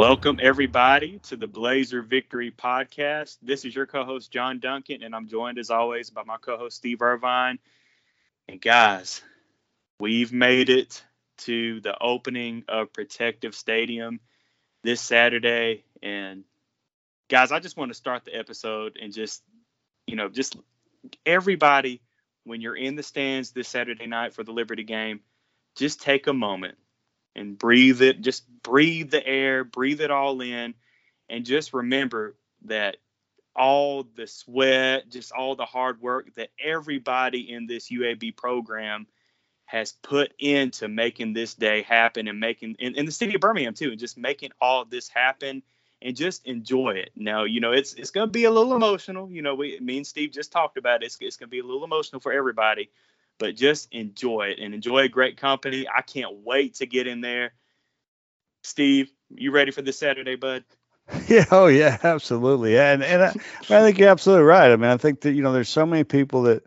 Welcome, everybody, to the Blazer Victory Podcast. This is your co host, John Duncan, and I'm joined as always by my co host, Steve Irvine. And guys, we've made it to the opening of Protective Stadium this Saturday. And guys, I just want to start the episode and just, you know, just everybody, when you're in the stands this Saturday night for the Liberty game, just take a moment and breathe it. Just breathe the air, breathe it all in, and just remember that all the sweat, just all the hard work that everybody in this UAB program has put into making this day happen and making in, in the city of Birmingham too, and just making all this happen and just enjoy it. Now, you know, it's it's gonna be a little emotional. You know, we me and Steve just talked about it. It's, it's gonna be a little emotional for everybody but just enjoy it and enjoy a great company. I can't wait to get in there. Steve, you ready for this Saturday, bud? Yeah, oh yeah, absolutely. Yeah, and and I, I think you're absolutely right. I mean, I think that you know there's so many people that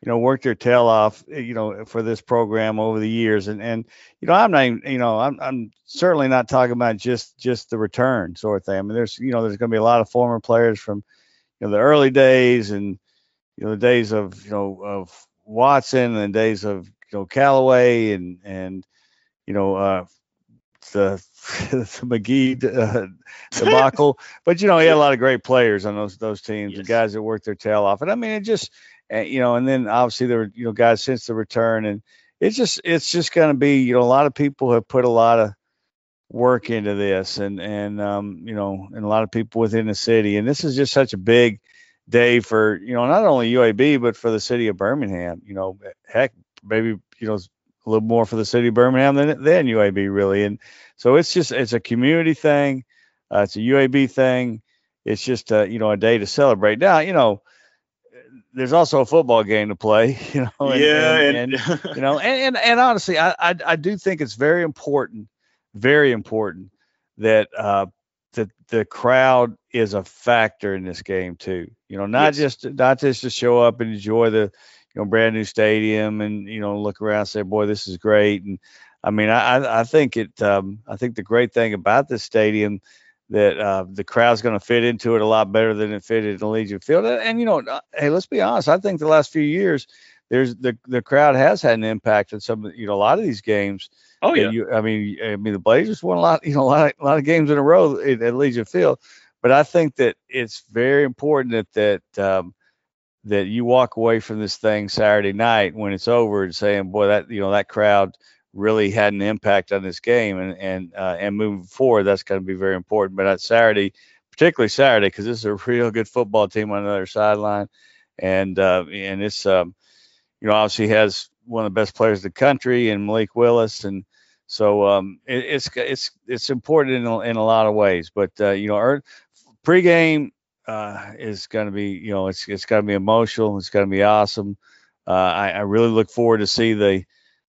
you know work their tail off you know for this program over the years, and and you know I'm not even you know I'm I'm certainly not talking about just just the return sort of thing. I mean, there's you know there's going to be a lot of former players from you know the early days and you know the days of you know of Watson and the days of you know Callaway and and you know uh, the, the McGee uh, debacle. but you know he had a lot of great players on those those teams, yes. the guys that worked their tail off. And I mean it just uh, you know, and then obviously there were you know guys since the return, and it's just it's just going to be you know a lot of people have put a lot of work into this, and and um, you know, and a lot of people within the city, and this is just such a big day for you know not only UAB but for the city of Birmingham. You know, heck, maybe you know a little more for the city of Birmingham than than UAB really. And so it's just it's a community thing. Uh, it's a UAB thing. It's just a, you know a day to celebrate. Now you know there's also a football game to play. You know, and, yeah, and, and, and you know, and, and and honestly, I, I I do think it's very important, very important that uh, that the crowd is a factor in this game too. You know, not yes. just not just to show up and enjoy the you know brand new stadium and you know look around and say, boy, this is great. And I mean, I I think it um, I think the great thing about this stadium that uh, the crowd's going to fit into it a lot better than it fitted in Legion Field. And you know, uh, hey, let's be honest. I think the last few years, there's the the crowd has had an impact on some you know a lot of these games. Oh yeah. You, I mean, I mean the Blazers won a lot, you know, a lot, of, a lot of games in a row at, at Legion Field, but I think that it's very important that that um, that you walk away from this thing Saturday night when it's over and saying, boy, that you know that crowd really had an impact on this game, and and uh, and moving forward, that's going to be very important. But at Saturday, particularly Saturday, because this is a real good football team on the other sideline, and uh, and it's um, you know obviously has one of the best players in the country and Malik Willis and so um, it, it's it's it's important in a, in a lot of ways. But uh, you know, pregame uh, is going to be you know it's it's going to be emotional. It's going to be awesome. Uh, I, I really look forward to see the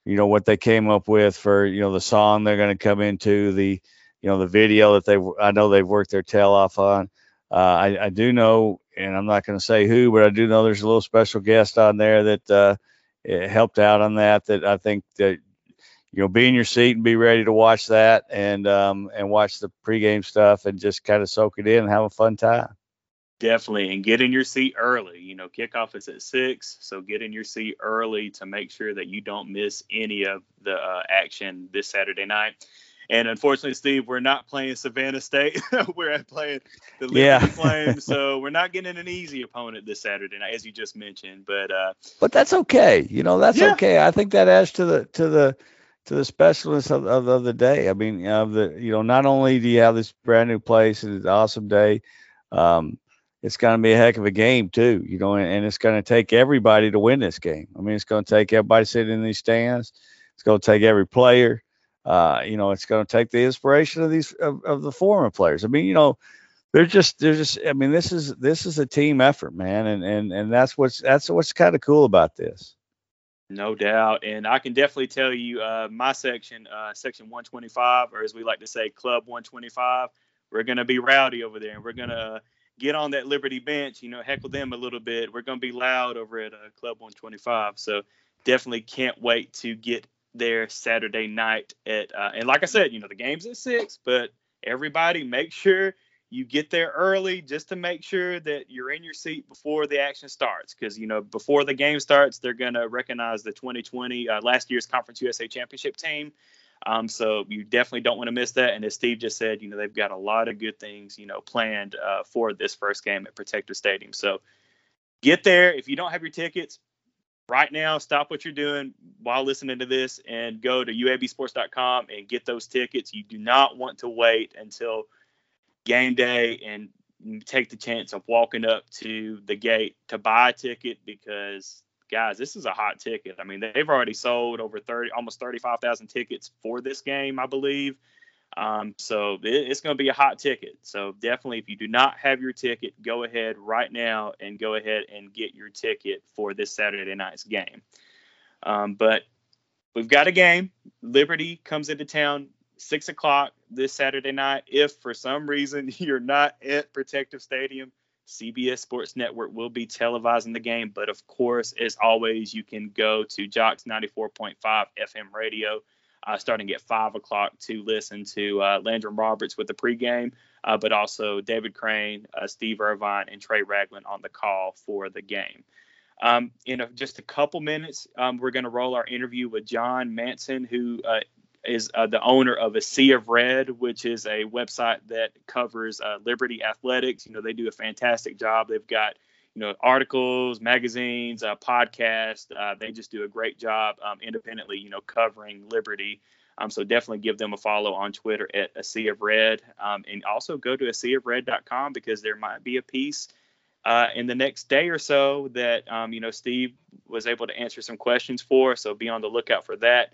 you know what they came up with for you know the song they're going to come into the you know the video that they I know they've worked their tail off on. Uh, I, I do know, and I'm not going to say who, but I do know there's a little special guest on there that uh, helped out on that. That I think that you know, be in your seat and be ready to watch that and um, and watch the pregame stuff and just kind of soak it in and have a fun time. Definitely, and get in your seat early. You know, kickoff is at six, so get in your seat early to make sure that you don't miss any of the uh, action this Saturday night. And unfortunately, Steve, we're not playing Savannah State. we're playing the Liberty yeah. Flames, so we're not getting an easy opponent this Saturday night, as you just mentioned. But uh, but that's okay. You know, that's yeah. okay. I think that adds to the to the to the specialist of, of, of, the day. I mean, of the you know, not only do you have this brand new place and it's an awesome day, um, it's going to be a heck of a game too. You know, and, and it's going to take everybody to win this game. I mean, it's going to take everybody sitting in these stands. It's going to take every player. Uh, you know, it's going to take the inspiration of these of, of the former players. I mean, you know, they're just they're just. I mean, this is this is a team effort, man, and and and that's what's that's what's kind of cool about this. No doubt. And I can definitely tell you uh, my section, uh, section 125, or as we like to say, Club 125, we're going to be rowdy over there and we're going to get on that Liberty bench, you know, heckle them a little bit. We're going to be loud over at uh, Club 125. So definitely can't wait to get there Saturday night at, uh, and like I said, you know, the game's at six, but everybody make sure you get there early just to make sure that you're in your seat before the action starts because you know before the game starts they're going to recognize the 2020 uh, last year's conference usa championship team. Um, so you definitely don't want to miss that. And as steve just said you know they've got a lot of good things you know planned uh, for this first game at protective stadium. So get there. If you don't have your tickets right now stop what you're doing while listening to this and go to uabsports.com and get those tickets. You do not want to wait until game day and take the chance of walking up to the gate to buy a ticket because guys this is a hot ticket. I mean they've already sold over 30 almost 35000 tickets for this game i believe. Um, so it, it's going to be a hot ticket. So definitely if you do not have your ticket go ahead right now and go ahead and get your ticket for this saturday night's game. Um, but we've got a game. Liberty comes into town six o'clock this Saturday night. If for some reason you're not at Protective Stadium, CBS Sports Network will be televising the game. But of course, as always, you can go to JOX 94.5 FM radio uh, starting at 5 o'clock to listen to uh, Landrum Roberts with the pregame, uh, but also David Crane, uh, Steve Irvine, and Trey Ragland on the call for the game. Um, in a, just a couple minutes, um, we're going to roll our interview with John Manson, who uh, is uh, the owner of a Sea of Red, which is a website that covers uh, Liberty athletics. You know, they do a fantastic job. They've got you know articles, magazines, uh, podcasts. Uh, they just do a great job um, independently. You know, covering Liberty. Um, so definitely give them a follow on Twitter at a Sea of Red, um, and also go to a Sea of Red.com because there might be a piece. Uh, in the next day or so, that um, you know Steve was able to answer some questions for, so be on the lookout for that.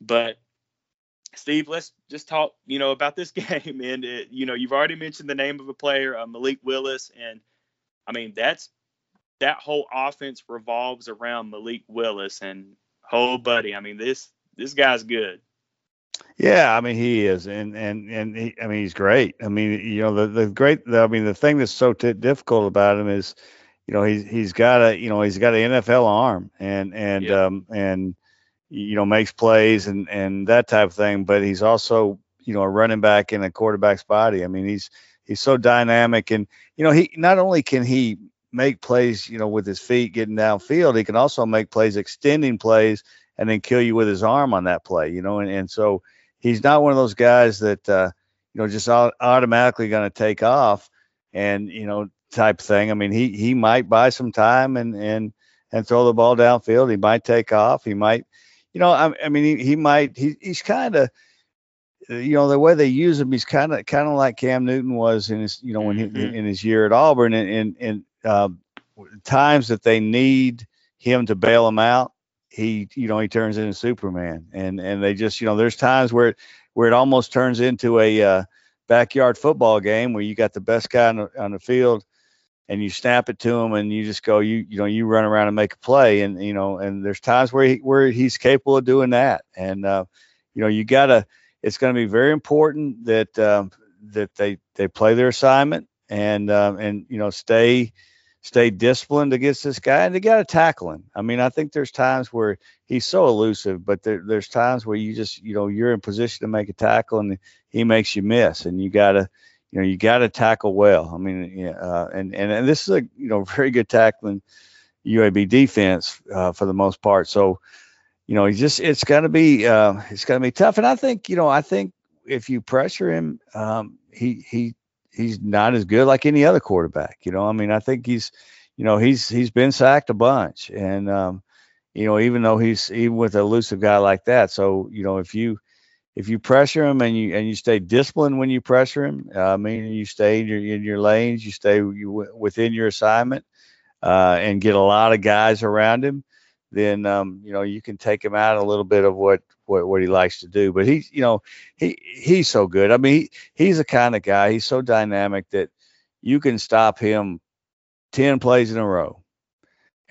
But Steve, let's just talk, you know, about this game. And it, you know, you've already mentioned the name of a player, uh, Malik Willis, and I mean that's that whole offense revolves around Malik Willis. And oh, buddy, I mean this this guy's good. Yeah, I mean he is, and and and he, I mean he's great. I mean, you know, the the great, the, I mean, the thing that's so t- difficult about him is, you know, he's he's got a, you know, he's got an NFL arm, and and yeah. um and you know, makes plays and and that type of thing. But he's also, you know, a running back in a quarterback's body. I mean, he's he's so dynamic, and you know, he not only can he make plays, you know, with his feet getting downfield, he can also make plays, extending plays, and then kill you with his arm on that play. You know, and and so he's not one of those guys that uh, you know just automatically going to take off and you know type thing. I mean, he he might buy some time and and and throw the ball downfield. He might take off. He might you know, I, I mean, he, he might, he, he's kind of, uh, you know, the way they use him, he's kind of, kind of like Cam Newton was in his, you know, when mm-hmm. he, in his year at Auburn and, and, and uh, times that they need him to bail them out, he, you know, he turns into Superman and, and they just, you know, there's times where, it, where it almost turns into a uh, backyard football game where you got the best guy on the, on the field and you snap it to him and you just go you you know you run around and make a play and you know and there's times where he where he's capable of doing that. And uh, you know you gotta it's going to be very important that um, that they they play their assignment and um, and you know stay stay disciplined against this guy and they got to tackle him. I mean i think there's times where he's so elusive but there, there's times where you just you know you're in position to make a tackle and he makes you miss and you got to you know you got to tackle well. I mean, uh, and, and and this is a you know very good tackling UAB defense uh, for the most part. So you know, he's just it's to be uh, it's to be tough. And I think you know I think if you pressure him, um, he he he's not as good like any other quarterback. You know, I mean, I think he's you know he's he's been sacked a bunch, and um, you know even though he's even with a elusive guy like that. So you know if you if you pressure him and you and you stay disciplined when you pressure him, uh, I mean you stay in your, in your lanes, you stay you, within your assignment, uh, and get a lot of guys around him, then um, you know you can take him out a little bit of what what, what he likes to do. But he's you know he he's so good. I mean he, he's the kind of guy. He's so dynamic that you can stop him ten plays in a row,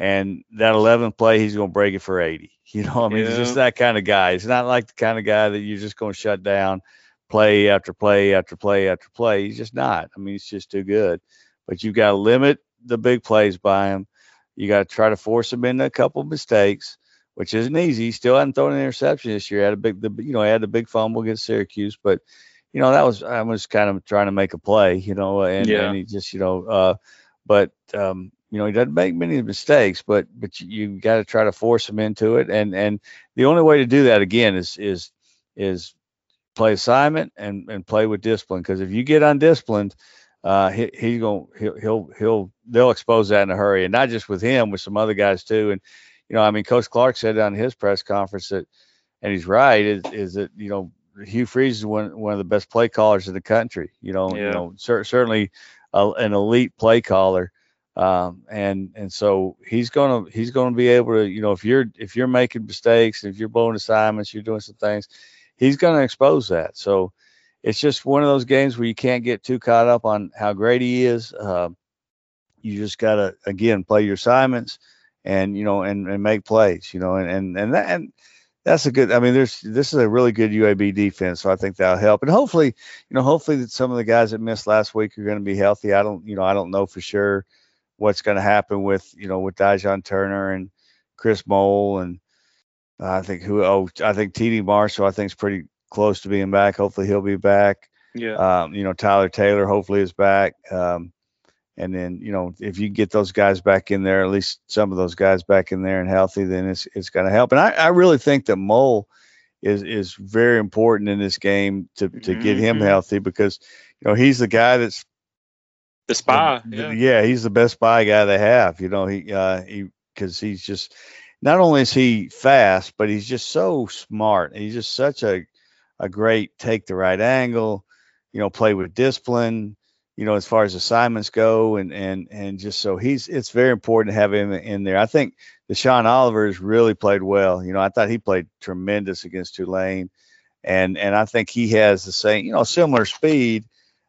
and that 11th play he's going to break it for 80 you know, I mean, yeah. he's just that kind of guy. He's not like the kind of guy that you're just going to shut down play after play after play after play. He's just not. I mean, he's just too good. But you've got to limit the big plays by him. You got to try to force him into a couple of mistakes, which isn't easy. He still hadn't thrown an interception this year. Had a big, the, you know, had the big fumble against Syracuse, but you know, that was I was kind of trying to make a play, you know, and, Yeah. and he just, you know, uh, but um, you know, he doesn't make many mistakes, but but you, you got to try to force him into it, and and the only way to do that again is is is play assignment and and play with discipline, because if you get undisciplined, uh, he he's going he'll he'll he'll they'll expose that in a hurry, and not just with him, with some other guys too, and you know, I mean, Coach Clark said on his press conference that, and he's right, is, is that you know Hugh Freeze is one one of the best play callers in the country. You know, Yeah. you know, cer- certainly a, an elite play caller, um, and and so he's gonna he's gonna be able to, you know, if you're if you're making mistakes, if you're blowing assignments, you're doing some things, he's gonna expose that. So it's just one of those games where you can't get too caught up on how great he is. Uh, you just gotta again play your assignments and you know and, and make plays you know and and and, that, and that's a good i mean there's this is a really good uab defense so i think that'll help and hopefully you know hopefully that some of the guys that missed last week are going to be healthy i don't you know i don't know for sure what's going to happen with you know with Dijon turner and Kris Moll and i think who oh i think td marshall i think is pretty close to being back hopefully he'll be back Yeah. um, you know, Tyler Taylor hopefully is back. Um, and then, you know, if you get those guys back in there, at least some of those guys back in there and healthy, then it's it's going to help. And I, I really think that Moll is is very important in this game to to get him Mhm. healthy because you know he's the guy that's the spy. the- Yeah. he's the best spy guy they have. You know, he uh, he because he's just not only is he fast, but he's just so smart. He's just such a a great take the right angle, you know, play with discipline, you know, as far as assignments go, and and and just so he's it's very important to have him in there. I think Deshaun Oliver has really played well. You know, I thought he played tremendous against Tulane, and and I think he has the same, you know, similar speed,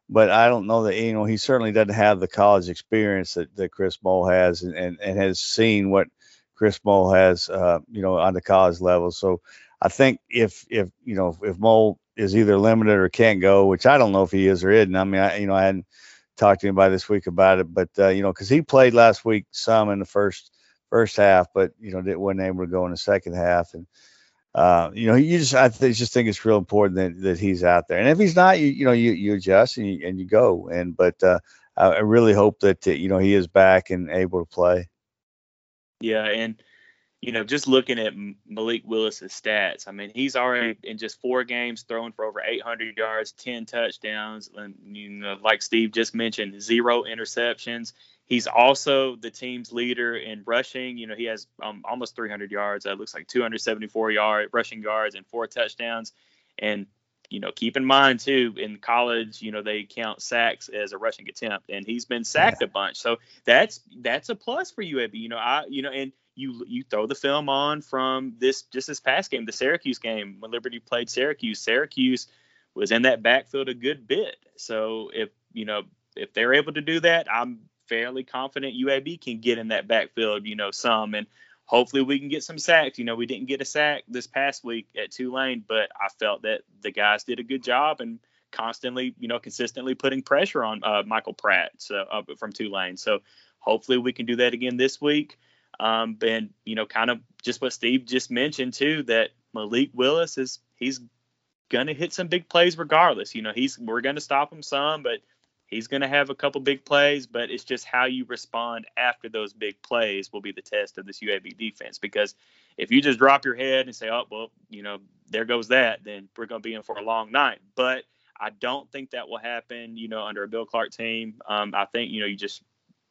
but I don't know that you know he certainly doesn't have the college experience that, that Kris Moll has, and, and and has seen what Kris Moll has, uh, you know, on the college level. So I think if if you know if Moll is either limited or can't go, which I don't know if he is or isn't. I mean, I you know I hadn't talked to anybody this week about it, but uh, you know because he played last week some in the first first half, but you know didn't wasn't able to go in the second half, and uh, you know you just I th- just think it's real important that, that he's out there, and if he's not, you you know you you adjust and you, and you go, and but uh, I, really hope that uh, you know he is back and able to play. Yeah, and you know, just looking at Malik Willis's stats, I mean, he's already in just four games thrown for over 800 yards, 10 touchdowns, and you know, like Steve just mentioned, zero interceptions. He's also the team's leader in rushing. You know, he has um, almost 300 yards. That looks like 274 yard rushing yards and four touchdowns. And you know, keep in mind too, in college, you know, they count sacks as a rushing attempt, and he's been sacked a bunch. So that's that's a plus for UAB. You know, I you know, and you you throw the film on from this just this past game, the Syracuse game when Liberty played Syracuse. Syracuse was in that backfield a good bit. So if you know if they're able to do that, I'm fairly confident UAB can get in that backfield. You know, some and hopefully we can get some sacks. You know, we didn't get a sack this past week at Tulane, but I felt that the guys did a good job and constantly, you know, consistently putting pressure on uh, Michael Pratt so, uh, from Tulane. So hopefully we can do that again this week. Um, and you know, kind of just what Steve just mentioned too, that Malik Willis is he's gonna hit some big plays regardless. You know, he's we're gonna stop him some, but he's gonna have a couple big plays. But it's just how you respond after those big plays will be the test of this UAB defense. Because if you just drop your head and say, "Oh, well, you know, there goes that," then we're gonna be in for a long night. But I don't think that will happen. You know, under a Bill Clark team, um, I think you know you just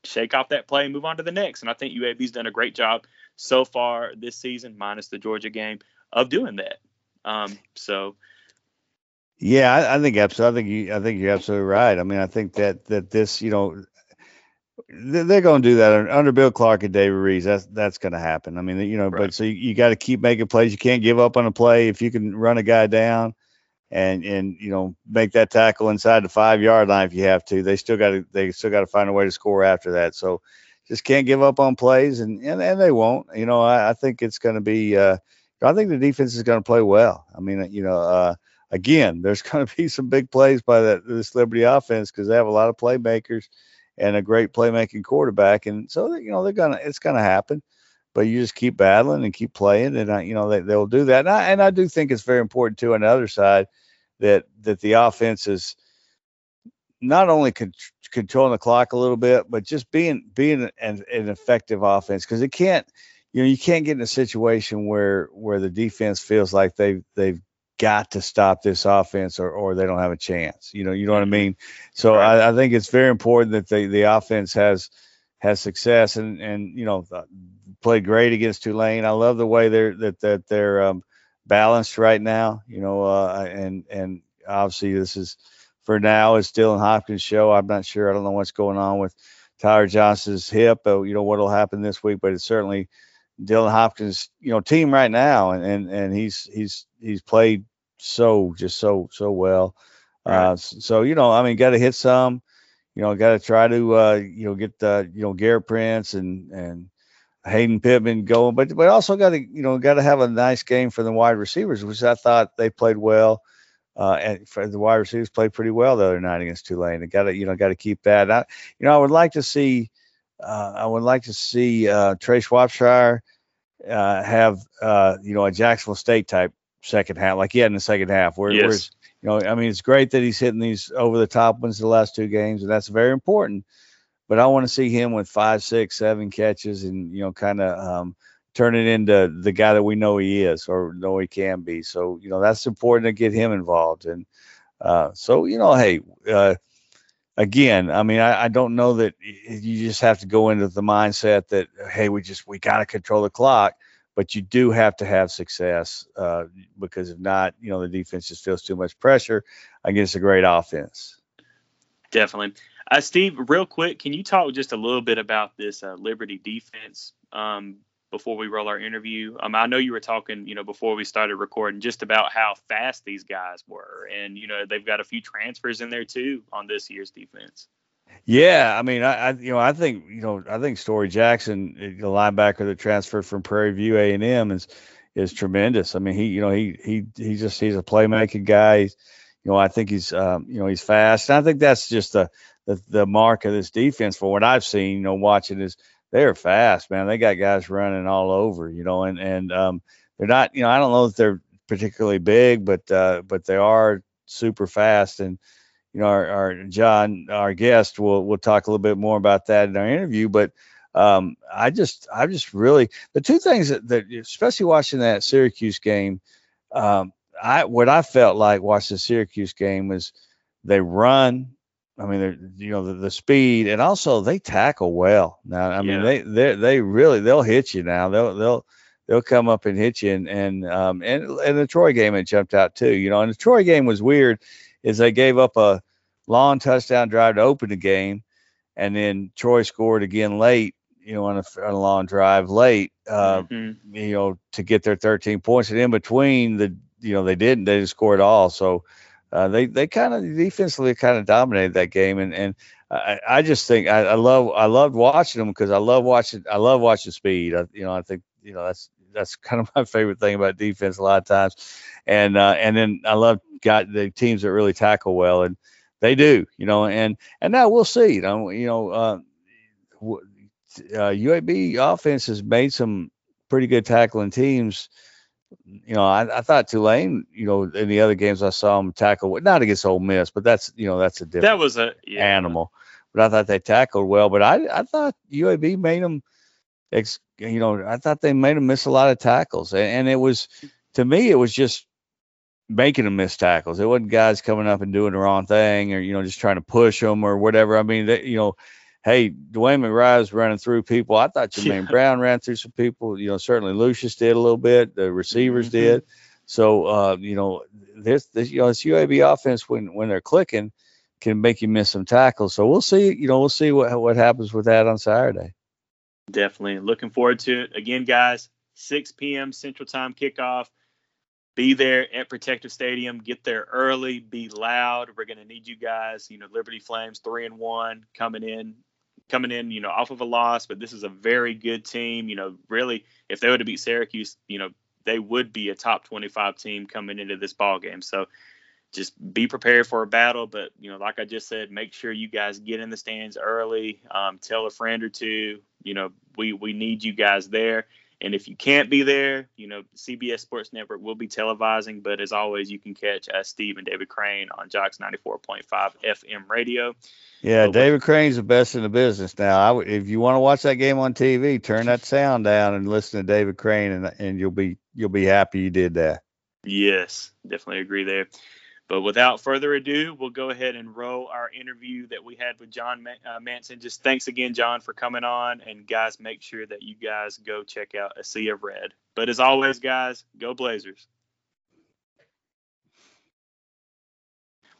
shake off that play and move on to the next. And I think UAB's done a great job so far this season, minus the Georgia game, of doing that. Um, so Yeah, I, I think absolutely. I think you. I think you're absolutely right. I mean, I think that that this, you know, they- they're going to do that under Bill Clark and David Reeves. That's that's going to happen. I mean, you know, Right. but so you, you got to keep making plays. You can't give up on a play. If you can run a guy down, and and you know make that tackle inside the five yard line if you have to, they still got to they still got to find a way to score after that. So just can't give up on plays, and and, and they won't. You know, I, I think it's going to be. Uh, I think the defense is going to play well. I mean, you know. Uh, again, there's going to be some big plays by that this Liberty offense because they have a lot of playmakers and a great playmaking quarterback, and so you know they're gonna it's gonna happen. But you just keep battling and keep playing, and I, you know they they'll do that. And I, and I do think it's very important too on the other side that that the offense is not only con- controlling the clock a little bit, but just being being an, an effective offense because it can't you know you can't get in a situation where where the defense feels like they they've got to stop this offense or, or they don't have a chance. You know, you know what I mm-hmm. mean? So right. I, I, think it's very important that the, the offense has has success and and you know played great against Tulane. I love the way they're that that they're um, balanced right now. You know, uh, and and obviously this is for now it's Dylan Hopkins show. I'm not sure. I don't know what's going on with Tyler Johnson's hip. Uh, you know what'll happen this week, but it's certainly Dylan Hopkins, you know, team right now, and and and he's he's he's played so just so so well. Right. Uh, so you know, I mean, got to hit some. You know, got to try to uh, you know get the you know Gerrit Prince and and Hayden Pittman going, but but also got to you know got to have a nice game for the wide receivers, which I thought they played well. Uh, and for the wide receivers played pretty well the other night against Tulane. Got to you know got to keep that. I, you know, I would like to see. Uh, I would like to see uh, Trea Shropshire uh, have uh, you know a Jacksonville State type second half, like he had in the second half. Where, yes. Whereas, you know, I mean, it's great that he's hitting these over the top ones the last two games, and that's very important. But I want to see him with five, six, seven catches, and you know, kind of um, turn it into the guy that we know he is or know he can be. So you know, that's important to get him involved. And uh, so you know, hey. Uh, again, I mean, I, I, don't know that you just have to go into the mindset that hey, we just we got to control the clock, but you do have to have success uh, because if not, you know, the defense just feels too much pressure against a great offense. Definitely. Uh, Steve, real quick, can you talk just a little bit about this uh, Liberty defense um, before we roll our interview? Um, I know you were talking, you know, before we started recording, just about how fast these guys were, and you know, they've got a few transfers in there too on this year's defense. Yeah, I mean, I, I, you know I think you know I think Story Jackson, the linebacker that transferred from Prairie View A and M, is is tremendous. I mean, he you know he he he just he's a playmaking guy. He's, you know, I think he's um, you know he's fast. And I think that's just the, the the mark of this defense for what I've seen. You know, watching is they're fast, man. They got guys running all over, you know, and and um, they're not, you know, I don't know if they're particularly big, but uh, but they are super fast. And you know, our, our John, our guest, will will talk a little bit more about that in our interview. But um, I just, I just really the two things that, that especially watching that Syracuse game, um, I what I felt like watching the Syracuse game was they run I mean, they're you know the, the speed and also they tackle well. Now, I mean, they they they really they'll hit you now. They'll they'll they'll come up and hit you and and um and and the Troy game it jumped out too. You know, and the Troy game was weird, is they gave up a long touchdown drive to open the game, and then Troy scored again late. You know, on a, on a long drive late. Uh, mm-hmm. You know, to get their 13 points, and in between the you know they didn't they didn't score at all. So uh, they they kind of defensively kind of dominated that game, and and I, I just think I, I love I loved watching them because I love watching I love watching speed. I, you know, I think you know that's that's kind of my favorite thing about defense a lot of times, and uh, and then I love got the teams that really tackle well, and they do, you know, and and now we'll see. You know, you know, uh, uh, UAB offense has made some pretty good tackling teams you know, I, I, thought Tulane, you know, in the other games I saw them tackle, not against Ole Miss, but that's, you know, that's a different that was a yeah. animal. But I thought they tackled well. But I, I thought UAB made them, ex, you know, I thought they made them miss a lot of tackles, and, and it was, to me, it was just making them miss tackles. It wasn't guys coming up and doing the wrong thing, or you know, just trying to push them or whatever. I mean, they, you know hey, DeWayne McBride was running through people. I thought Jermaine yeah. Brown ran through some people. You know, certainly Lucius did a little bit. The receivers mm-hmm. did. So, uh, you know, this, this, you know, this UAB offense when when they're clicking can make you miss some tackles. So we'll see. You know, we'll see what what happens with that on Saturday. Definitely looking forward to it. Again, guys, 6 p.m. Central Time kickoff. Be there at Protective Stadium. Get there early. Be loud. We're going to need you guys. You know, Liberty Flames three and one coming in coming in, you know, off of a loss, but this is a very good team. You know, really, if they were to beat Syracuse, you know, they would be a top 25 team coming into this ball game. So just be prepared for a battle. But you know, like I just said, make sure you guys get in the stands early. Um, tell a friend or two. You know, we we need you guys there. And if you can't be there, you know, CBS Sports Network will be televising. But as always, you can catch uh, Steve and David Crane on JOX 94.5 FM radio. Yeah, David Crane's the best in the business now. I w- if you want to watch that game on TV, turn that sound down and listen to David Crane, and and you'll be you'll be happy you did that. Yes, definitely agree there. But without further ado, we'll go ahead and roll our interview that we had with John uh, Manson. Just thanks again, John, for coming on. And guys, make sure that you guys go check out A Sea of Red. But as always, guys, go Blazers.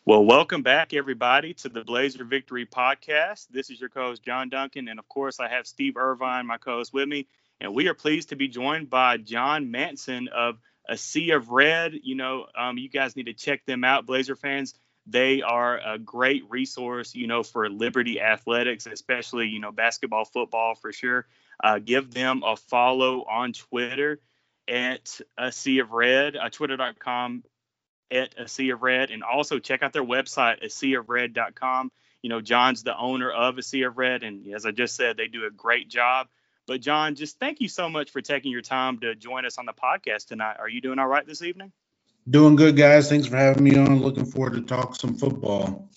Well, welcome back, everybody, to the Blazer Victory Podcast. This is your co host, John Duncan. And of course, I have Steve Irvine, my co host, with me. And we are pleased to be joined by John Manson of A Sea of Red. You know, um, you guys need to check them out, Blazer fans. They are a great resource, you know, for Liberty athletics, especially, you know, basketball, football for sure. Uh, give them a follow on Twitter at A Sea of Red, uh, twitter.com at A Sea of Red, and also check out their website, a sea of red.com. You know, John's the owner of A Sea of Red, and as I just said, they do a great job. But John, just thank you so much for taking your time to join us on the podcast tonight. Are you doing all right this evening? Doing good, guys. Thanks for having me on. Looking forward to talk some football.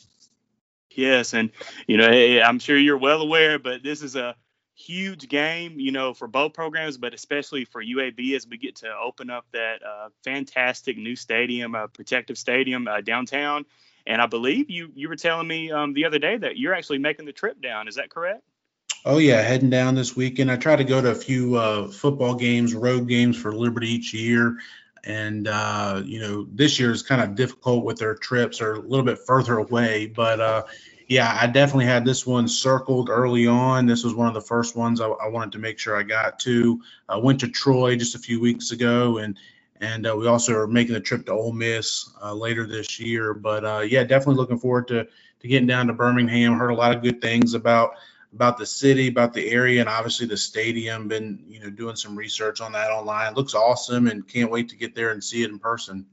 Yes, and you know, I'm sure you're well aware, but this is a huge game, you know, for both programs, but especially for UAB as we get to open up that uh, fantastic new stadium, uh, protective stadium uh, downtown. And I believe you you were telling me um, the other day that you're actually making the trip down. Is that correct? Oh yeah, heading down this weekend. I try to go to a few uh, football games, road games for Liberty each year, and uh, you know this year is kind of difficult with their trips; are a little bit further away. But uh, yeah, I definitely had this one circled early on. This was one of the first ones I, I wanted to make sure I got to. I went to Troy just a few weeks ago, and and uh, we also are making the trip to Ole Miss uh, later this year. But uh, yeah, definitely looking forward to to getting down to Birmingham. Heard a lot of good things about about the city, about the area, and obviously the stadium. Been you know doing some research on that online. Looks awesome, and can't wait to get there and see it in person.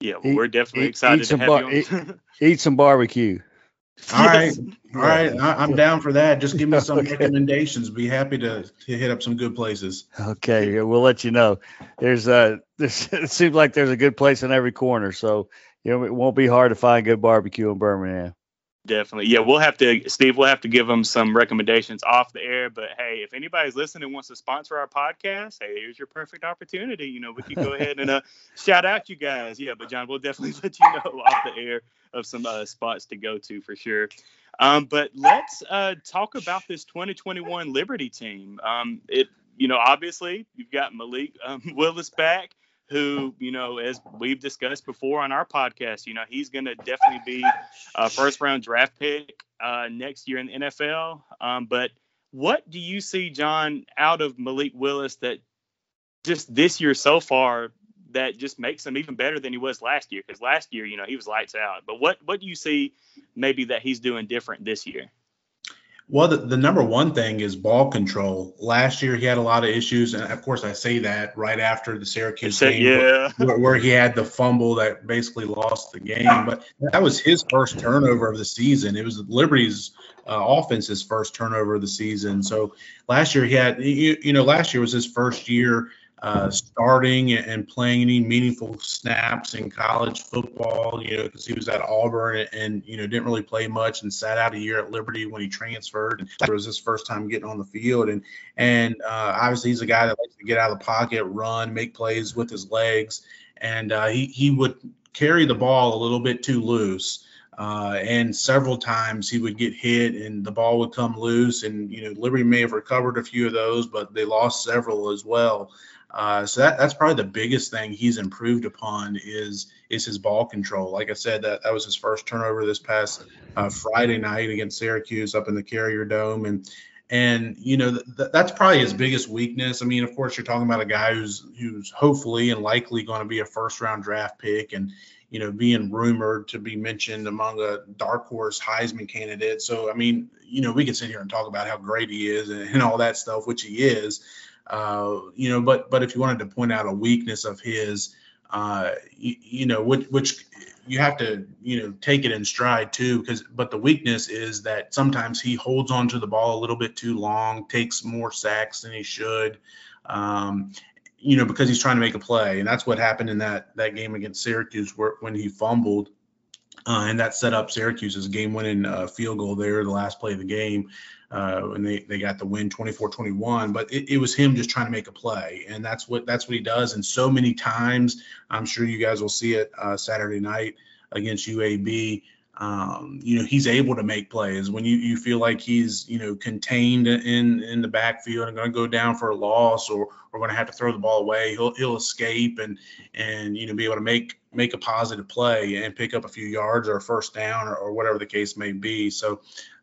Yeah, well, we're definitely eat, excited eat to have bar- you on. eat, eat, some barbecue. All right, all right, I, am down for that. Just give me some okay. recommendations. Be happy to, to hit up some good places. Okay, we'll let you know. There's a there's, it seems like there's a good place in every corner, so you know it won't be hard to find good barbecue in Birmingham. Definitely. Yeah, we'll have to, Steve, we'll have to give them some recommendations off the air. But hey, if anybody's listening and wants to sponsor our podcast, hey, here's your perfect opportunity. You know, we can go ahead and uh, shout out you guys. Yeah, but John, we'll definitely let you know off the air of some uh, spots to go to for sure. Um, but let's uh, talk about this 2021 Liberty team. Um, it, you know, obviously you've got Malik um, Willis back who, you know, as we've discussed before on our podcast, you know, he's going to definitely be a first round draft pick uh, next year in the NFL. Um, but what do you see, John, out of Malik Willis that just this year so far that just makes him even better than he was last year? Because last year, you know, he was lights out. But what what do you see maybe that he's doing different this year? Well, the, the, number one thing is ball control. Last year, he had a lot of issues, and of course, I say that right after the Syracuse said, game, yeah. where, where, he had the fumble that basically lost the game. But that was his first turnover of the season. It was Liberty's uh, offense's first turnover of the season. So last year, he had, you, you know, last year was his first year uh, starting and playing any meaningful snaps in college football, you know, because he was at Auburn and, and, you know, didn't really play much and sat out a year at Liberty when he transferred. And it was his first time getting on the field. And, and uh, obviously, he's a guy that likes to get out of the pocket, run, make plays with his legs. And uh, he, he would carry the ball a little bit too loose. Uh, and several times he would get hit and the ball would come loose. And, you know, Liberty may have recovered a few of those, but they lost several as well. Uh, so that, that's probably the biggest thing he's improved upon is is his ball control. Like I said, that that was his first turnover this past uh, Friday night against Syracuse up in the Carrier Dome, and and you know th- that's probably his biggest weakness. I mean, of course, you're talking about a guy who's who's hopefully and likely going to be a first round draft pick, and you know being rumored to be mentioned among a dark horse Heisman candidate. So I mean, you know, we could sit here and talk about how great he is and, and all that stuff, which he is. Uh, you know, but but if you wanted to point out a weakness of his, uh, you, you, know, which, which you have to, you know, take it in stride too, because, but the weakness is that sometimes he holds onto the ball a little bit too long, takes more sacks than he should. Um, you know, because he's trying to make a play, and that's what happened in that that game against Syracuse, where when he fumbled, uh, and that set up Syracuse's game-winning uh, field goal there, the last play of the game, uh, and they, they got the win 24-21. But it, it, was him just trying to make a play, and that's what that's what he does. And so many times, I'm sure you guys will see it uh, Saturday night against UAB. Um, you know, he's able to make plays when you, you feel like he's, you know, contained in in the backfield and going to go down for a loss or or going to have to throw the ball away. He'll he'll escape and and you know be able to make make a positive play and pick up a few yards or a first down or, or whatever the case may be. So,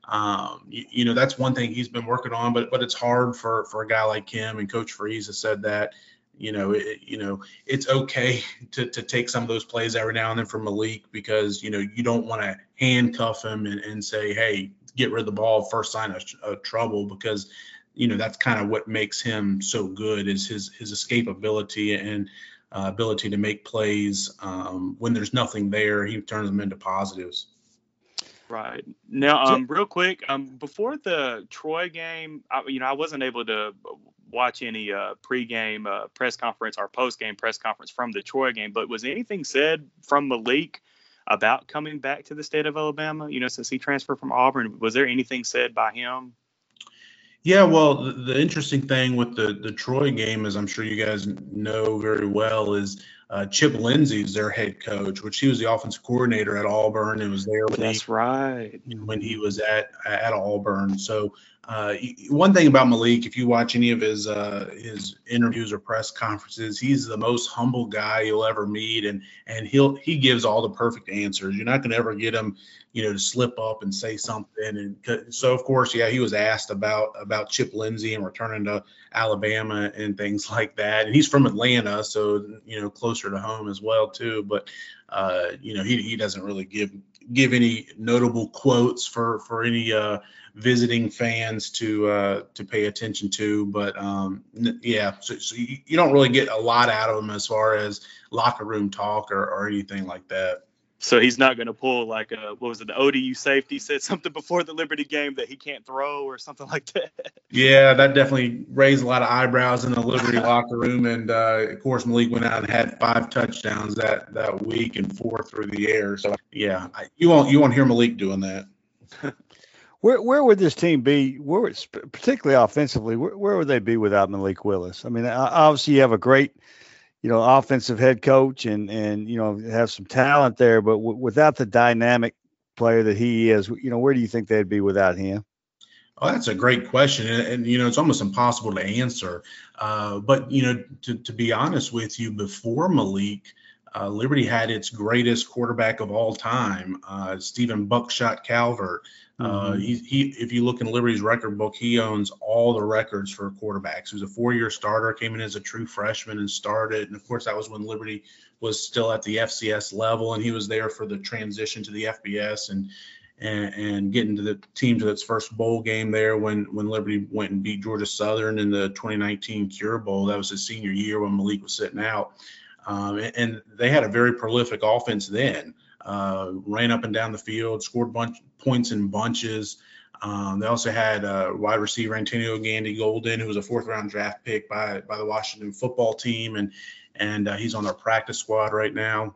um, you, you, know, that's one thing he's been working on, but but it's hard for for a guy like him and Coach Freeze has said that you know, it, you know, it's okay to, to take some of those plays every now and then for Malik because, you know, you don't want to handcuff him and, and say, hey, get rid of the ball first sign of, of trouble because, you know, that's kind of what makes him so good is his his escapability and uh, ability to make plays um, when there's nothing there. He turns them into positives. Right now, um, real quick, um, before the Troy game, I, you know, I wasn't able to watch any uh, pregame uh, press conference or postgame press conference from the Troy game, but was anything said from Malik about coming back to the state of Alabama? You know, since he transferred from Auburn, was there anything said by him? Yeah, well, the, the interesting thing with the the Troy game, as I'm sure you guys know very well, is uh, Chip Lindsey is their head coach, which he was the offensive coordinator at Auburn and was there. When That's he, right. When he was at at Auburn, so uh, one thing about Malik, if you watch any of his uh, his interviews or press conferences, he's the most humble guy you'll ever meet, and and he'll he gives all the perfect answers. You're not going to ever get him, you know, to slip up and say something. And so, of course, yeah, he was asked about about Chip Lindsey and returning to Alabama and things like that. And he's from Atlanta, so you know, closer to home as well too. But uh, you know, he he doesn't really give give any notable quotes for for any uh, visiting fans to uh, to pay attention to. But um, yeah, so, so you, you, don't really get a lot out of him as far as locker room talk or, or anything like that. So he's not going to pull like a what was it? The ODU safety said something before the Liberty game that he can't throw or something like that. Yeah, that definitely raised a lot of eyebrows in the Liberty locker room. And uh, of course, Malik went out and had five touchdowns that that week and four through the air. So yeah, you won't you won't hear Malik doing that. Where where would this team be? Where particularly offensively, where, where would they be without Malik Willis? I mean, obviously you have a great, you know, offensive head coach and and you know have some talent there, but w- without the dynamic player that he is, you know, where do you think they'd be without him? Oh, that's a great question, and, and, you know it's almost impossible to answer. Uh, but you know, to, to be honest with you, before Malik, uh, Liberty had its greatest quarterback of all time, uh, Stephen Buckshot Calvert. Uh, mm-hmm. he, he, if you look in Liberty's record book, he owns all the records for quarterbacks. He was a four-year starter, came in as a true freshman and started. And of course, that was when Liberty was still at the FCS level, and he was there for the transition to the FBS and and, and getting to the team to its first bowl game there when when Liberty went and beat Georgia Southern in the 2019 Cure Bowl. That was his senior year when Malik was sitting out, um, and, and they had a very prolific offense then uh, ran up and down the field, scored a bunch points in bunches. Um, they also had uh, wide receiver Antonio Gandy Golden, who was a fourth round draft pick by by the Washington football team, and and uh, he's on their practice squad right now.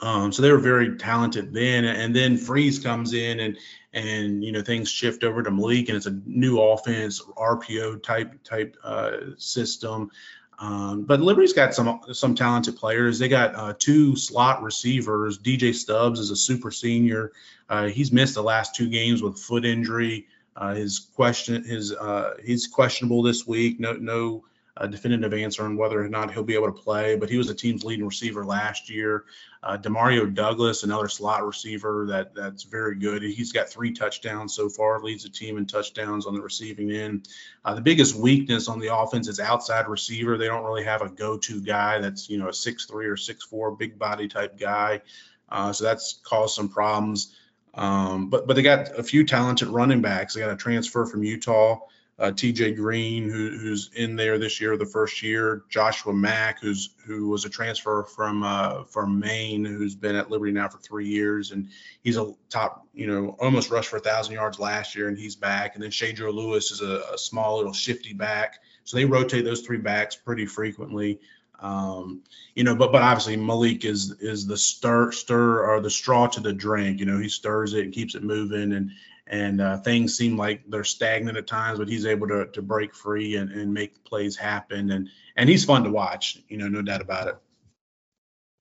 Um, so they were very talented then, and then Freeze comes in and and you know things shift over to Malik, and it's a new offense, RPO type type uh, system. Um, but Liberty's got some some talented players. They got uh, two slot receivers. DJ Stubbs is a super senior. Uh, he's missed the last two games with foot injury. Uh, his question his uh, he's questionable this week. No no a definitive answer on whether or not he'll be able to play, but he was the team's leading receiver last year. Uh, Demario Douglas, another slot receiver that that's very good. He's got three touchdowns so far, leads the team in touchdowns on the receiving end. Uh, the biggest weakness on the offense is outside receiver. They don't really have a go-to guy that's you know a six three or six four big body type guy. Uh, so that's caused some problems. Um, but but they got a few talented running backs. They got a transfer from Utah uh, T.J. Green, who, who's in there this year, the first year. Joshua Mack, who's who was a transfer from uh, from Maine, who's been at Liberty now for three years, and he's a top, you know, almost rushed for a thousand yards last year, and he's back. And then Shedro Louis is a, a small little shifty back, so they rotate those three backs pretty frequently. Um, you know, but but obviously Malik is is the stir stir or the straw to the drink. You know, he stirs it and keeps it moving, and and uh, things seem like they're stagnant at times, but he's able to to break free and, and make plays happen, and and he's fun to watch. You know, no doubt about it.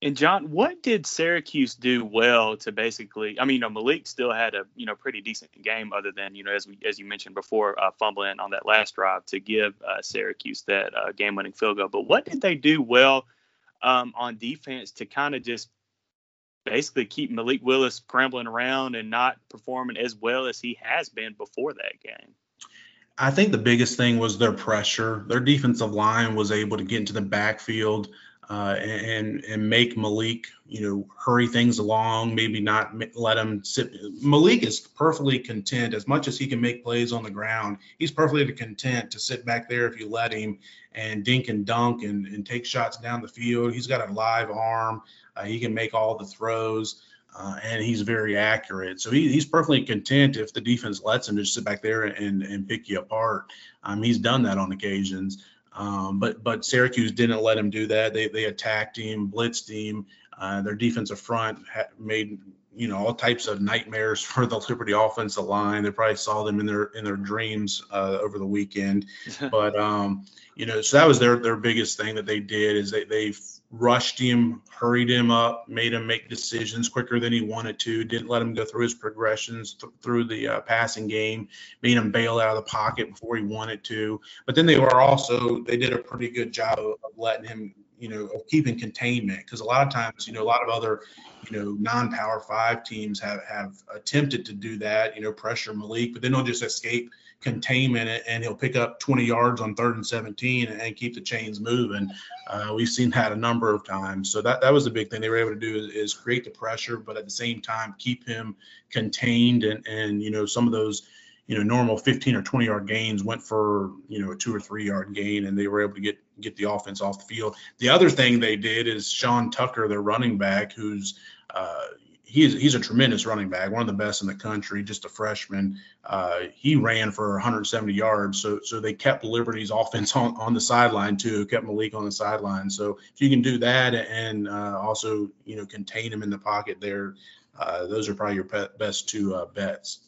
And John, what did Syracuse do well to basically? I mean, you know, Malik still had a you know pretty decent game, other than you know as we as you mentioned before, uh, fumbling on that last drive to give uh, Syracuse that uh, game-winning field goal. But what did they do well um, on defense to kind of just basically keep Malik Willis scrambling around and not performing as well as he has been before that game? I think the biggest thing was their pressure. Their defensive line was able to get into the backfield uh, and and make Malik, you know, hurry things along. Maybe not let him sit. Malik is perfectly content as much as he can make plays on the ground. He's perfectly content to sit back there if you let him and dink and dunk and, and take shots down the field. He's got a live arm. Uh, he can make all the throws. Uh, and he's very accurate. So he, he's perfectly content if the defense lets him just sit back there and, and pick you apart. Um, he's done that on occasions. Um, but but Syracuse didn't let him do that. They they attacked him, blitzed him. Uh, their defensive front made you know all types of nightmares for the Liberty offensive line. They probably saw them in their in their dreams uh, over the weekend. but um, you know, so that was their their biggest thing that they did is they they rushed him, hurried him up, made him make decisions quicker than he wanted to, didn't let him go through his progressions th- through the uh, passing game, made him bail out of the pocket before he wanted to. But then they were also, they did a pretty good job of, letting him, you know, of keeping containment. Because a lot of times, you know, a lot of other, you know, non-power five teams have, have attempted to do that, you know, pressure Malik, but then they'll just escape – containment and he'll pick up 20 yards on third and 17 and keep the chains moving. Uh, we've seen that a number of times. So that, that was the big thing they were able to do is, is, create the pressure, but at the same time, keep him contained. And, and, you know, some of those, you know, normal 15 or 20 yard gains went for, you know, a two or three yard gain and they were able to get, get the offense off the field. The other thing they did is Sean Tucker, their running back, who's, uh, he's he's a tremendous running back, one of the best in the country. Just a freshman, uh, he ran for 170 yards. So so they kept Liberty's offense on, on the sideline too, kept Malik on the sideline. So if you can do that and uh, also you know contain him in the pocket there, uh, those are probably your best two uh, bets.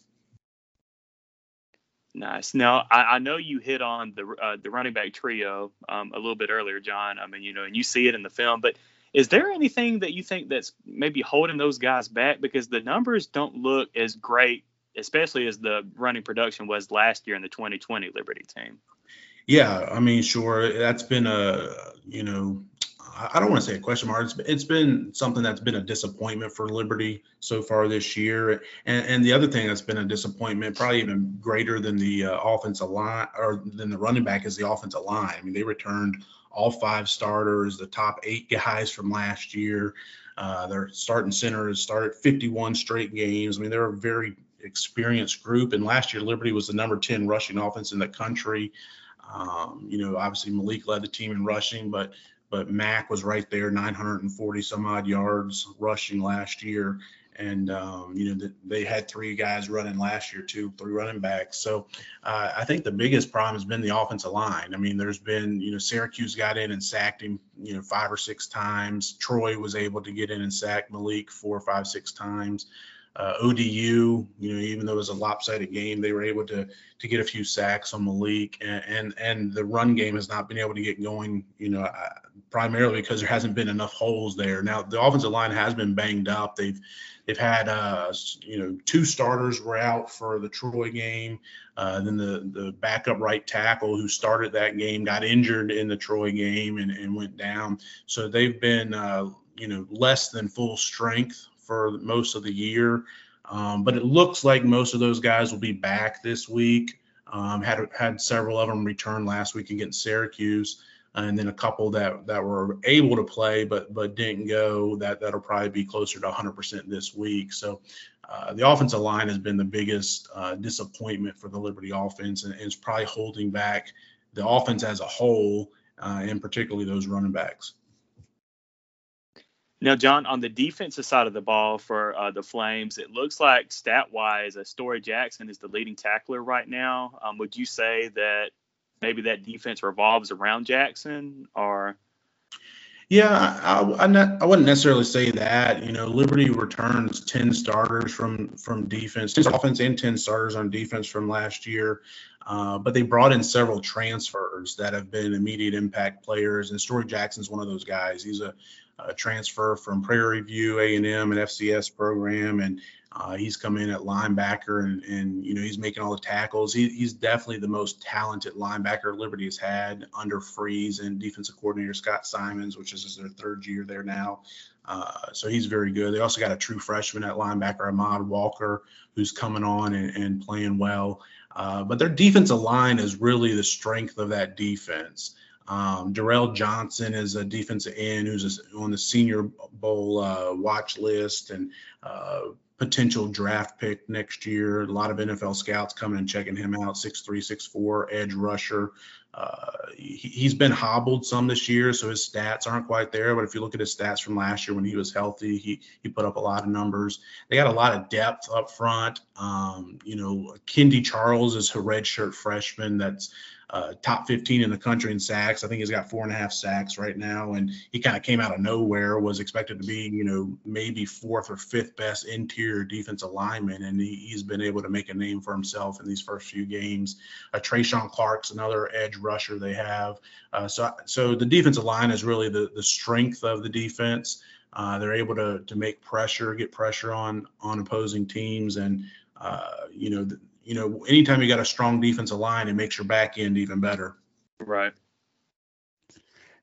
Nice. Now I, I, know you hit on the uh, the running back trio um, a little bit earlier, John. I mean, you know, and you see it in the film, but is there anything that you think that's maybe holding those guys back? Because the numbers don't look as great, especially as the running production was last year in the 2020 Liberty team. Yeah, I mean, sure. That's been a, you know, I don't want to say a question mark. It's, it's been something that's been a disappointment for Liberty so far this year. And, and the other thing that's been a disappointment, probably even greater than the uh, offensive line or than the running back, is the offensive line. I mean, they returned all five starters, the top eight guys from last year. Uh, their starting center has started 51 straight games. I mean, they're a very experienced group. And last year, Liberty was the number 10 rushing offense in the country. Um, you know, obviously Malik led the team in rushing, but but Mack was right there, 940 some odd yards rushing last year and um, you know they had three guys running last year too, three running backs. So uh, I think the biggest problem has been the offensive line. I mean, there's been you know Syracuse got in and sacked him you know five or six times. Troy was able to get in and sack Malik four, five, six times. Uh, ODU, you know, even though it was a lopsided game, they were able to to get a few sacks on Malik, and and, and the run game has not been able to get going. You know, uh, primarily because there hasn't been enough holes there. Now the offensive line has been banged up. They've They've had, uh, you know, two starters were out for the Troy game. Uh, then the the backup right tackle who started that game got injured in the Troy game and, and went down. So they've been, uh, you know, less than full strength for most of the year. Um, but it looks like most of those guys will be back this week. Um, had had several of them return last week against Syracuse and then a couple that that were able to play but but didn't go. That that'll probably be closer to 100% this week. So uh, the offensive line has been the biggest uh, disappointment for the Liberty offense, and, it's probably holding back the offense as a whole, uh, and particularly those running backs. Now, John, on the defensive side of the ball for uh, the Flames, it looks like stat-wise, uh, Storey Jackson is the leading tackler right now. Um, would you say that maybe that defense revolves around Jackson, or? Yeah, I, I, not, I, wouldn't necessarily say that. You know, Liberty returns 10 starters from from defense, 10 offense and 10 starters on defense from last year. Uh, but they brought in several transfers that have been immediate impact players, and Storey Jackson's one of those guys. He's a, a transfer from Prairie View A&M and FCS program, and uh, he's come in at linebacker, and, and you know he's making all the tackles. He, he's definitely the most talented linebacker Liberty has had under Freeze and defensive coordinator Scott Symons, which is their third year there now. Uh, so he's very good. They also got a true freshman at linebacker, Ahmad Walker, who's coming on and, and playing well. Uh, but their defensive line is really the strength of that defense. Um, Durrell Johnson is a defensive end who's on the Senior Bowl uh, watch list and uh, potential draft pick next year. A lot of NFL scouts coming and checking him out. Six three, six four, edge rusher. Uh, he, has been hobbled some this year, so his stats aren't quite there. But if you look at his stats from last year when he was healthy, he he put up a lot of numbers. They got a lot of depth up front. Um, you know, Kendi Charles is a redshirt freshman that's uh, top 15 in the country in sacks. I think he's got four and a half sacks right now, and he kind of came out of nowhere. Was expected to be, you know, maybe fourth or fifth best interior defensive lineman, and he, has been able to make a name for himself in these first few games. Uh, Treshaun Clark's another edge rusher they have. Uh, so, so the defensive line is really the the strength of the defense. Uh, they're able to to make pressure, get pressure on on opposing teams, and uh, you know, you know, anytime you got a strong defensive line, it makes your back end even better. Right.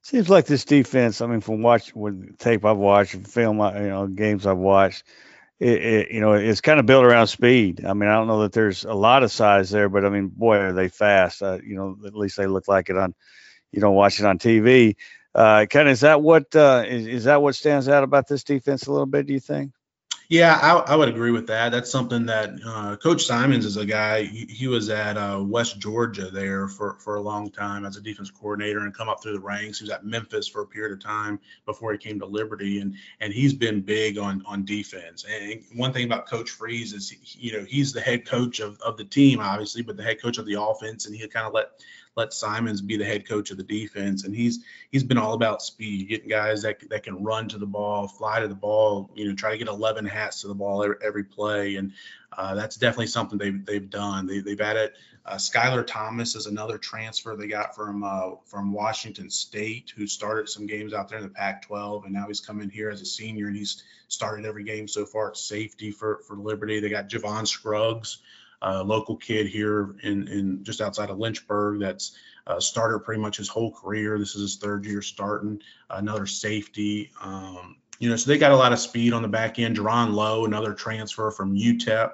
Seems like this defense. I mean, from watch with tape I've watched, film, you know, games I've watched, it, it, you know, it's kind of built around speed. I mean, I don't know that there's a lot of size there, but I mean, boy, are they fast. Uh, you know, at least they look like it on, you don't watch it on TV. Uh, kind of is that what uh, is, is that what stands out about this defense a little bit? Do you think? Yeah, I, I, would agree with that. That's something that uh, Coach Symons is a guy. He, he was at uh, West Georgia there for, for a long time as a defense coordinator and come up through the ranks. He was at Memphis for a period of time before he came to Liberty, and and he's been big on on defense. And one thing about Coach Freeze is, he, you know, he's the head coach of, of the team, obviously, but the head coach of the offense, and he kind of let let Symons be the head coach of the defense, and he's he's been all about speed, getting guys that that can run to the ball, fly to the ball, you know, try to get 11 hats to the ball every, every play, and uh, that's definitely something they've they've done. They, they've added uh, Skyler Thomas is another transfer they got from uh, from Washington State, who started some games out there in the Pac-12, and now he's coming here as a senior, and he's started every game so far at safety for for Liberty. They got Javon Scruggs a local kid here in, in just outside of Lynchburg that's uh, started pretty much his whole career. This is his third year starting. Another safety. Um, you know, so they got a lot of speed on the back end. Jaron Lowe, another transfer from UTEP.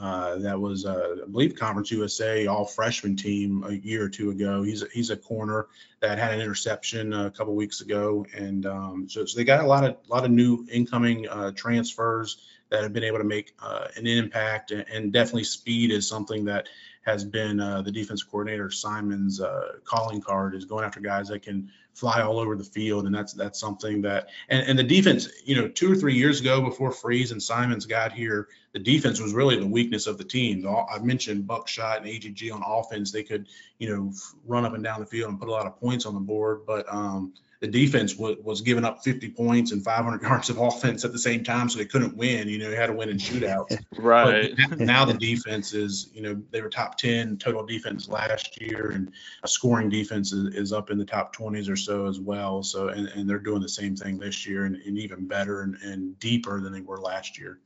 Uh, that was, uh, I believe, Conference USA all freshman team a year or two ago. He's a, he's a corner that had an interception a couple weeks ago, and um, so, so, they got a lot of lot of new incoming uh, transfers that have been able to make uh, an impact, and, and, definitely speed is something that has been uh, the defense coordinator Simon's uh, calling card is going after guys that can fly all over the field, and that's that's something that and, and the defense, you know, two or three years ago before Freeze and Symons got here, the defense was really the weakness of the team. I mentioned Buckshot and AGG on offense; they could, you know, run up and down the field and put a lot of points on the board, but um, the defense was, was giving up 50 points and 500 yards of offense at the same time, so they couldn't win. You know, they had to win in shootouts. right. But now the defense is, you know, they were top 10 total defense last year, and scoring defense is, is, up in the top 20s or so as well. So, and, and they're doing the same thing this year, and, and even better and, and deeper than they were last year.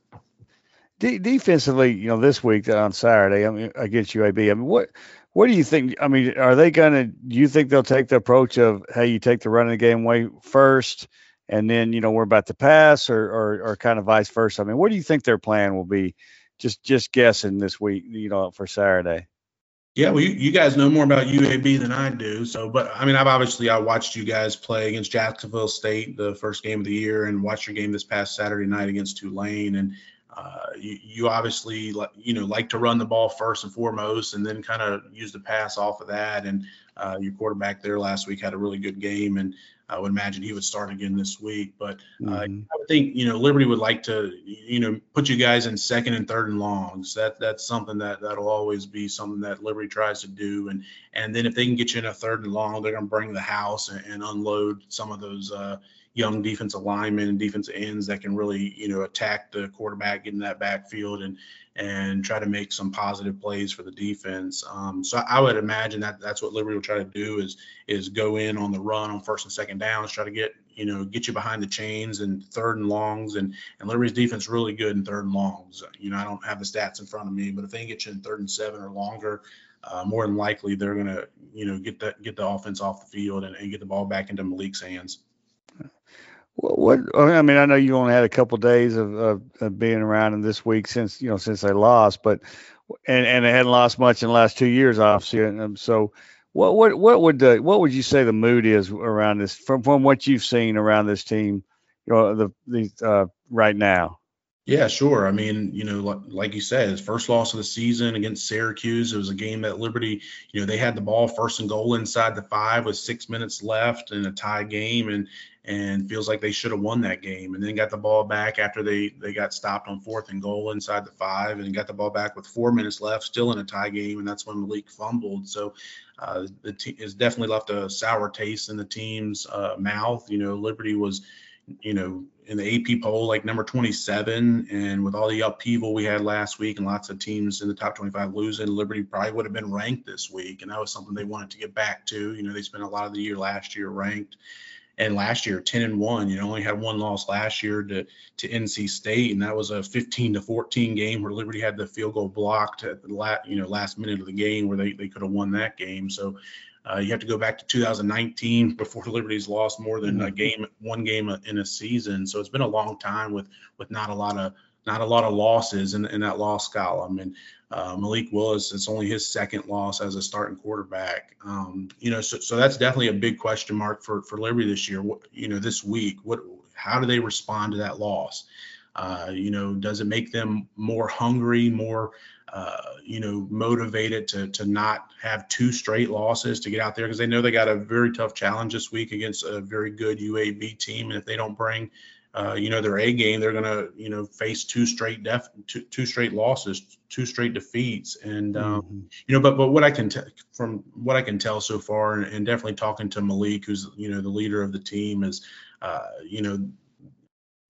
De- defensively, you know, this week on Saturday, I mean, against UAB, I mean, what what do you think? I mean, are they going to? Do you think they'll take the approach of, hey, you take the run of the game way first, and then you know we're about to pass, or, or or kind of vice versa? I mean, what do you think their plan will be? Just just guessing this week, you know, for Saturday. Yeah, well, you, you guys know more about UAB than I do. So, but I mean, I've obviously I watched you guys play against Jacksonville State the first game of the year, and watched your game this past Saturday night against Tulane, and uh, you, you obviously you know like to run the ball first and foremost, and then kind of use the pass off of that. And uh, your quarterback there last week had a really good game, and I would imagine he would start again this week. But uh, mm-hmm. I would think you know Liberty would like to you know put you guys in second and third and longs. That that's something that that'll always be something that Liberty tries to do. And and then if they can get you in a third and long, they're going to bring the house and, and unload some of those uh, young defensive linemen and defensive ends that can really, you know, attack the quarterback, in that backfield and and try to make some positive plays for the defense. Um, so I would imagine that that's what Liberty will try to do is is go in on the run on first and second downs, try to get you know get you behind the chains and third and longs and and Liberty's defense really good in third and longs. You know I don't have the stats in front of me, but if they can get you in third and seven or longer, uh, more than likely they're gonna you know get that get the offense off the field and, and get the ball back into Malik's hands. What, what I mean, I know you only had a couple of days of, of, of, being around in this week since you know since they lost, but and and they hadn't lost much in the last two years, obviously. And um, so, what what what would the what would you say the mood is around this from from what you've seen around this team, you know, the the uh, right now? Yeah, sure. I mean, you know, like you said, his first loss of the season against Syracuse. It was a game that Liberty, you know, they had the ball first and goal inside the five with six minutes left in a tie game, and and feels like they should have won that game. And then got the ball back after they they got stopped on fourth and goal inside the five, and got the ball back with four minutes left, still in a tie game, and that's when Malik fumbled. So uh, the team has definitely left a sour taste in the team's uh, mouth. You know, Liberty was you know, in the AP poll, like number 27. And with all the upheaval we had last week and lots of teams in the top 25 losing, Liberty probably would have been ranked this week. And that was something they wanted to get back to. You know, they spent a lot of the year last year ranked. And last year, 10 and 1, you know, only had one loss last year to, to NC State. And that was a 15 to 14 game where Liberty had the field goal blocked at the last, you know, last minute of the game where they, they could have won that game. So, uh, you have to go back to 2019 before Liberty's lost more than a mm-hmm. game, one game in a season. So it's been a long time with with not a lot of not a lot of losses in, in that loss column. And uh, Malik Willis, it's only his second loss as a starting quarterback. Um, you know, so, so that's definitely a big question mark for for Liberty this year. What, you know, this week, what how do they respond to that loss? Uh, you know, does it make them more hungry, more uh, you know, motivated to to not have two straight losses to get out there because they know they got a very tough challenge this week against a very good UAB team, and if they don't bring uh, you know their A game, they're gonna you know face two straight def two, two straight losses, two straight defeats, and um, mm-hmm. you know. But but what I can tell from what I can tell so far, and, and, definitely talking to Malik, who's you know the leader of the team, is uh, you know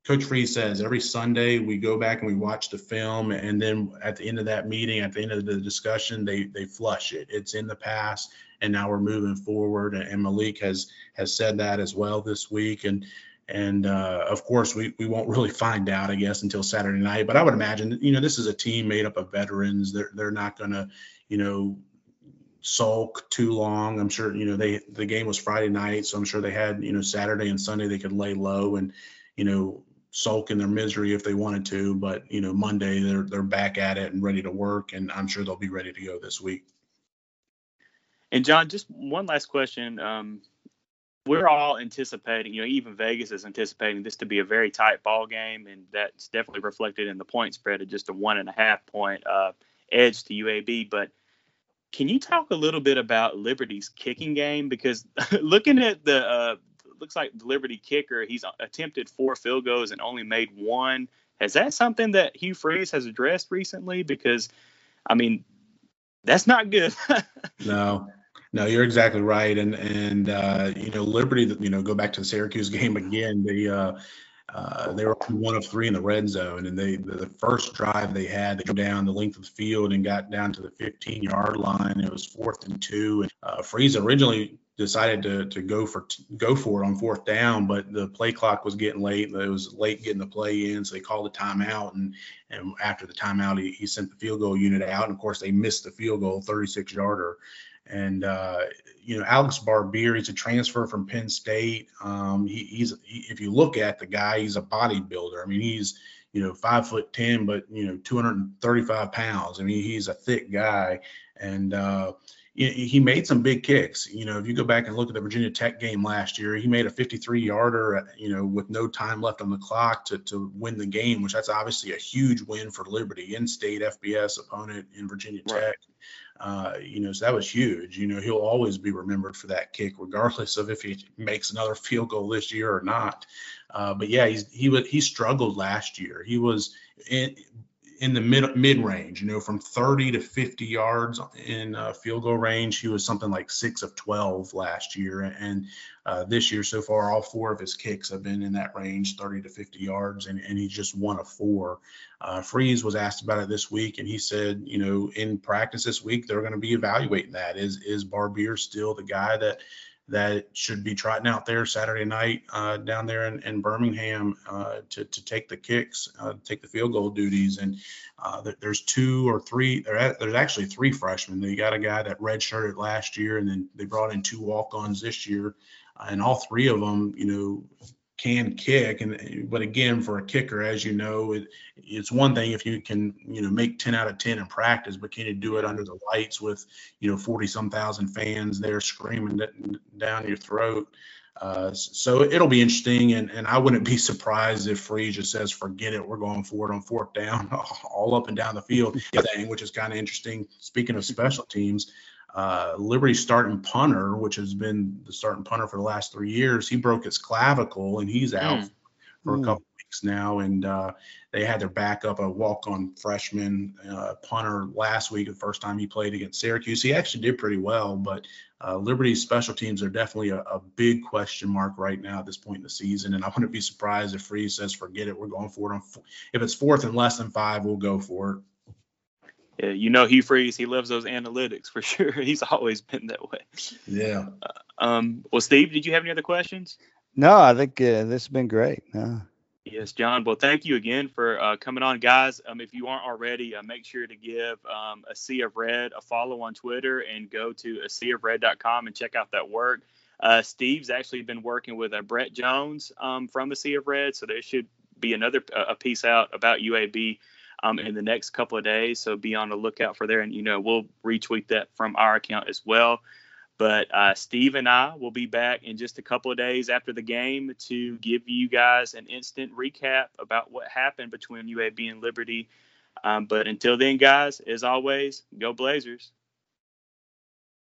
Coach Freeze says every Sunday we go back and we watch the film, and then at the end of that meeting, at the end of the discussion, they they flush it. It's in the past, and now we're moving forward. And Malik has has said that as well this week, and and uh, of course we we won't really find out, I guess, until Saturday night. But I would imagine, you know, this is a team made up of veterans. They're they're not gonna, you know, sulk too long. I'm sure, you know, they the game was Friday night, so I'm sure they had, you know, Saturday and Sunday they could lay low and you know sulk in their misery if they wanted to, but you know, Monday they're they're back at it and ready to work, and I'm sure they'll be ready to go this week. And John, just one last question. Um, we're all anticipating, you know, even Vegas is anticipating this to be a very tight ball game, and that's definitely reflected in the point spread of just a one and a half point uh, edge to UAB. But can you talk a little bit about Liberty's kicking game? Because looking at the uh, looks like the Liberty kicker. He's attempted four field goals and only made one. Has that something that Hugh Freeze has addressed recently? Because, I mean, that's not good. no, no, you're exactly right. And and uh, you know, Liberty, you know, go back to the Syracuse game again. They uh, uh, they were one of three in the red zone, and they the first drive they had, they go down the length of the field and got down to the 15 yard line. It was fourth and two. And uh, Freeze originally decided to to go for go for it on fourth down, but the play clock was getting late. It was late getting the play in, so they called a timeout. And and after the timeout, he, he sent the field goal unit out. And of course, they missed the field goal, 36 yarder. And uh, you know, Alex Barbir, he's a transfer from Penn State. Um, he, he's he, if you look at the guy, he's a bodybuilder. I mean, he's you know five foot ten, but you know 235 pounds. I mean, he's a thick guy, and uh, he made some big kicks. You know, if you go back and look at the Virginia Tech game last year, he made a 53 yarder, you know, with no time left on the clock to, to win the game, which that's obviously a huge win for Liberty, in state FBS opponent in Virginia Tech. Right. Uh, you know, so that was huge. You know, he'll always be remembered for that kick, regardless of if he makes another field goal this year or not. Uh, but yeah, he's, he he struggled last year. He was in, in the mid mid range, you know, from 30 to 50 yards in uh, field goal range. He was something like six of 12 last year, and uh, this year so far, all four of his kicks have been in that range, 30 to 50 yards, and, and he's just one of four. Uh, Freeze was asked about it this week, and he said, you know, in practice this week, they're going to be evaluating that. Is is Barbir still the guy that that should be trotting out there Saturday night uh, down there in, in Birmingham uh, to, to take the kicks, uh, take the field goal duties. And uh, there's two or three, there's actually three freshmen. They got a guy that redshirted last year, and then they brought in two walk ons this year. and all three of them, you know, can kick and but again for a kicker as you know it, it's one thing if you can you know make 10 out of 10 in practice but can you do it under the lights with you know 40 some thousand fans there screaming down your throat? Uh, so it'll be interesting and, and i wouldn't be surprised if Freeze just says forget it we're going forward on fourth down all up and down the field which is kind of interesting. Speaking of special teams uh, Liberty starting punter, which has been the starting punter for the last three years, he broke his clavicle and he's out mm. for a couple weeks now. And uh, they had their backup, a walk-on freshman uh, punter last week, the first time he played against Syracuse. He actually did pretty well, but uh, Liberty's special teams are definitely a, a, big question mark right now at this point in the season. And I wouldn't be surprised if Freeze says, "Forget it, we're going for it." On f- if it's fourth and less than five, we'll go for it yeah, you know Hugh Freeze, he loves those analytics for sure. He's always been that way. Yeah. Uh, um. Well, Steve, did you have any other questions? No, I think uh, this has been great. No. Yes, John. Well, thank you again for uh, coming on, guys. Um, if you aren't already, uh, make sure to give um, a Sea of Red a follow on Twitter and go to a sea of red.com and check out that work. Uh, Steve's actually been working with uh, Brett Jones um, from the Sea of Red, so there should be another a piece out about UAB um, in the next couple of days. So be on the lookout for there, and you know we'll retweet that from our account as well. But uh, Steve and I will be back in just a couple of days after the game to give you guys an instant recap about what happened between UAB and Liberty. Um, but until then, guys, as always, go Blazers.